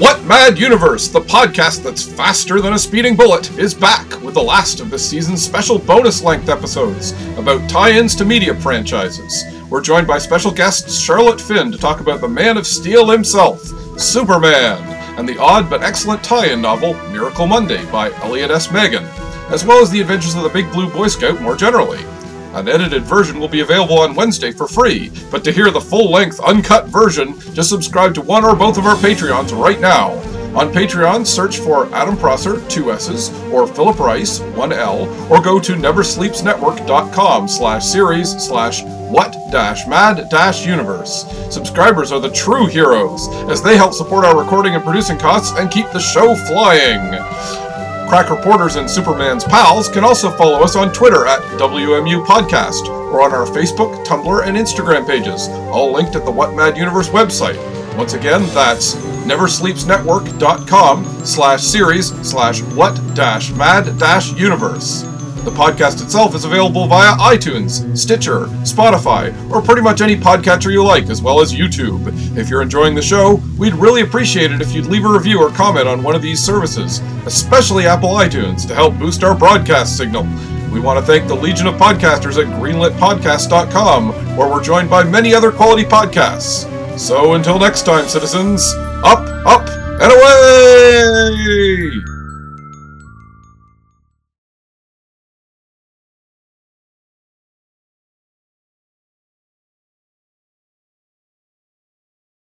What Mad Universe, the podcast that's faster than a speeding bullet, is back with the last of this season's special bonus length episodes about tie ins to media franchises. We're joined by special guest Charlotte Finn to talk about the Man of Steel himself, Superman, and the odd but excellent tie in novel Miracle Monday by Elliot S. Maggin, as well as the adventures of the Big Blue Boy Scout more generally. An edited version will be available on Wednesday for free, but to hear the full length, uncut version, just subscribe to one or both of our Patreons right now. On Patreon, search for Adam Prosser, two S's, or Philip Rice, one L, or go to neversleepsnetwork.com slash series slash what dash mad dash universe. Subscribers are the true heroes, as they help support our recording and producing costs and keep the show flying. Crack Reporters and Superman's pals can also follow us on Twitter at WMU Podcast or on our Facebook, Tumblr, and Instagram pages, all linked at the What Mad Universe website. Once again, that's neversleepsnetwork.com slash series slash what dash mad dash universe. The podcast itself is available via iTunes, Stitcher, Spotify, or pretty much any podcatcher you like, as well as YouTube. If you're enjoying the show, we'd really appreciate it if you'd leave a review or comment on one of these services, especially Apple iTunes, to help boost our broadcast signal. We want to thank the Legion of Podcasters at greenlitpodcast.com, where we're joined by many other quality podcasts. So until next time, citizens, up, up!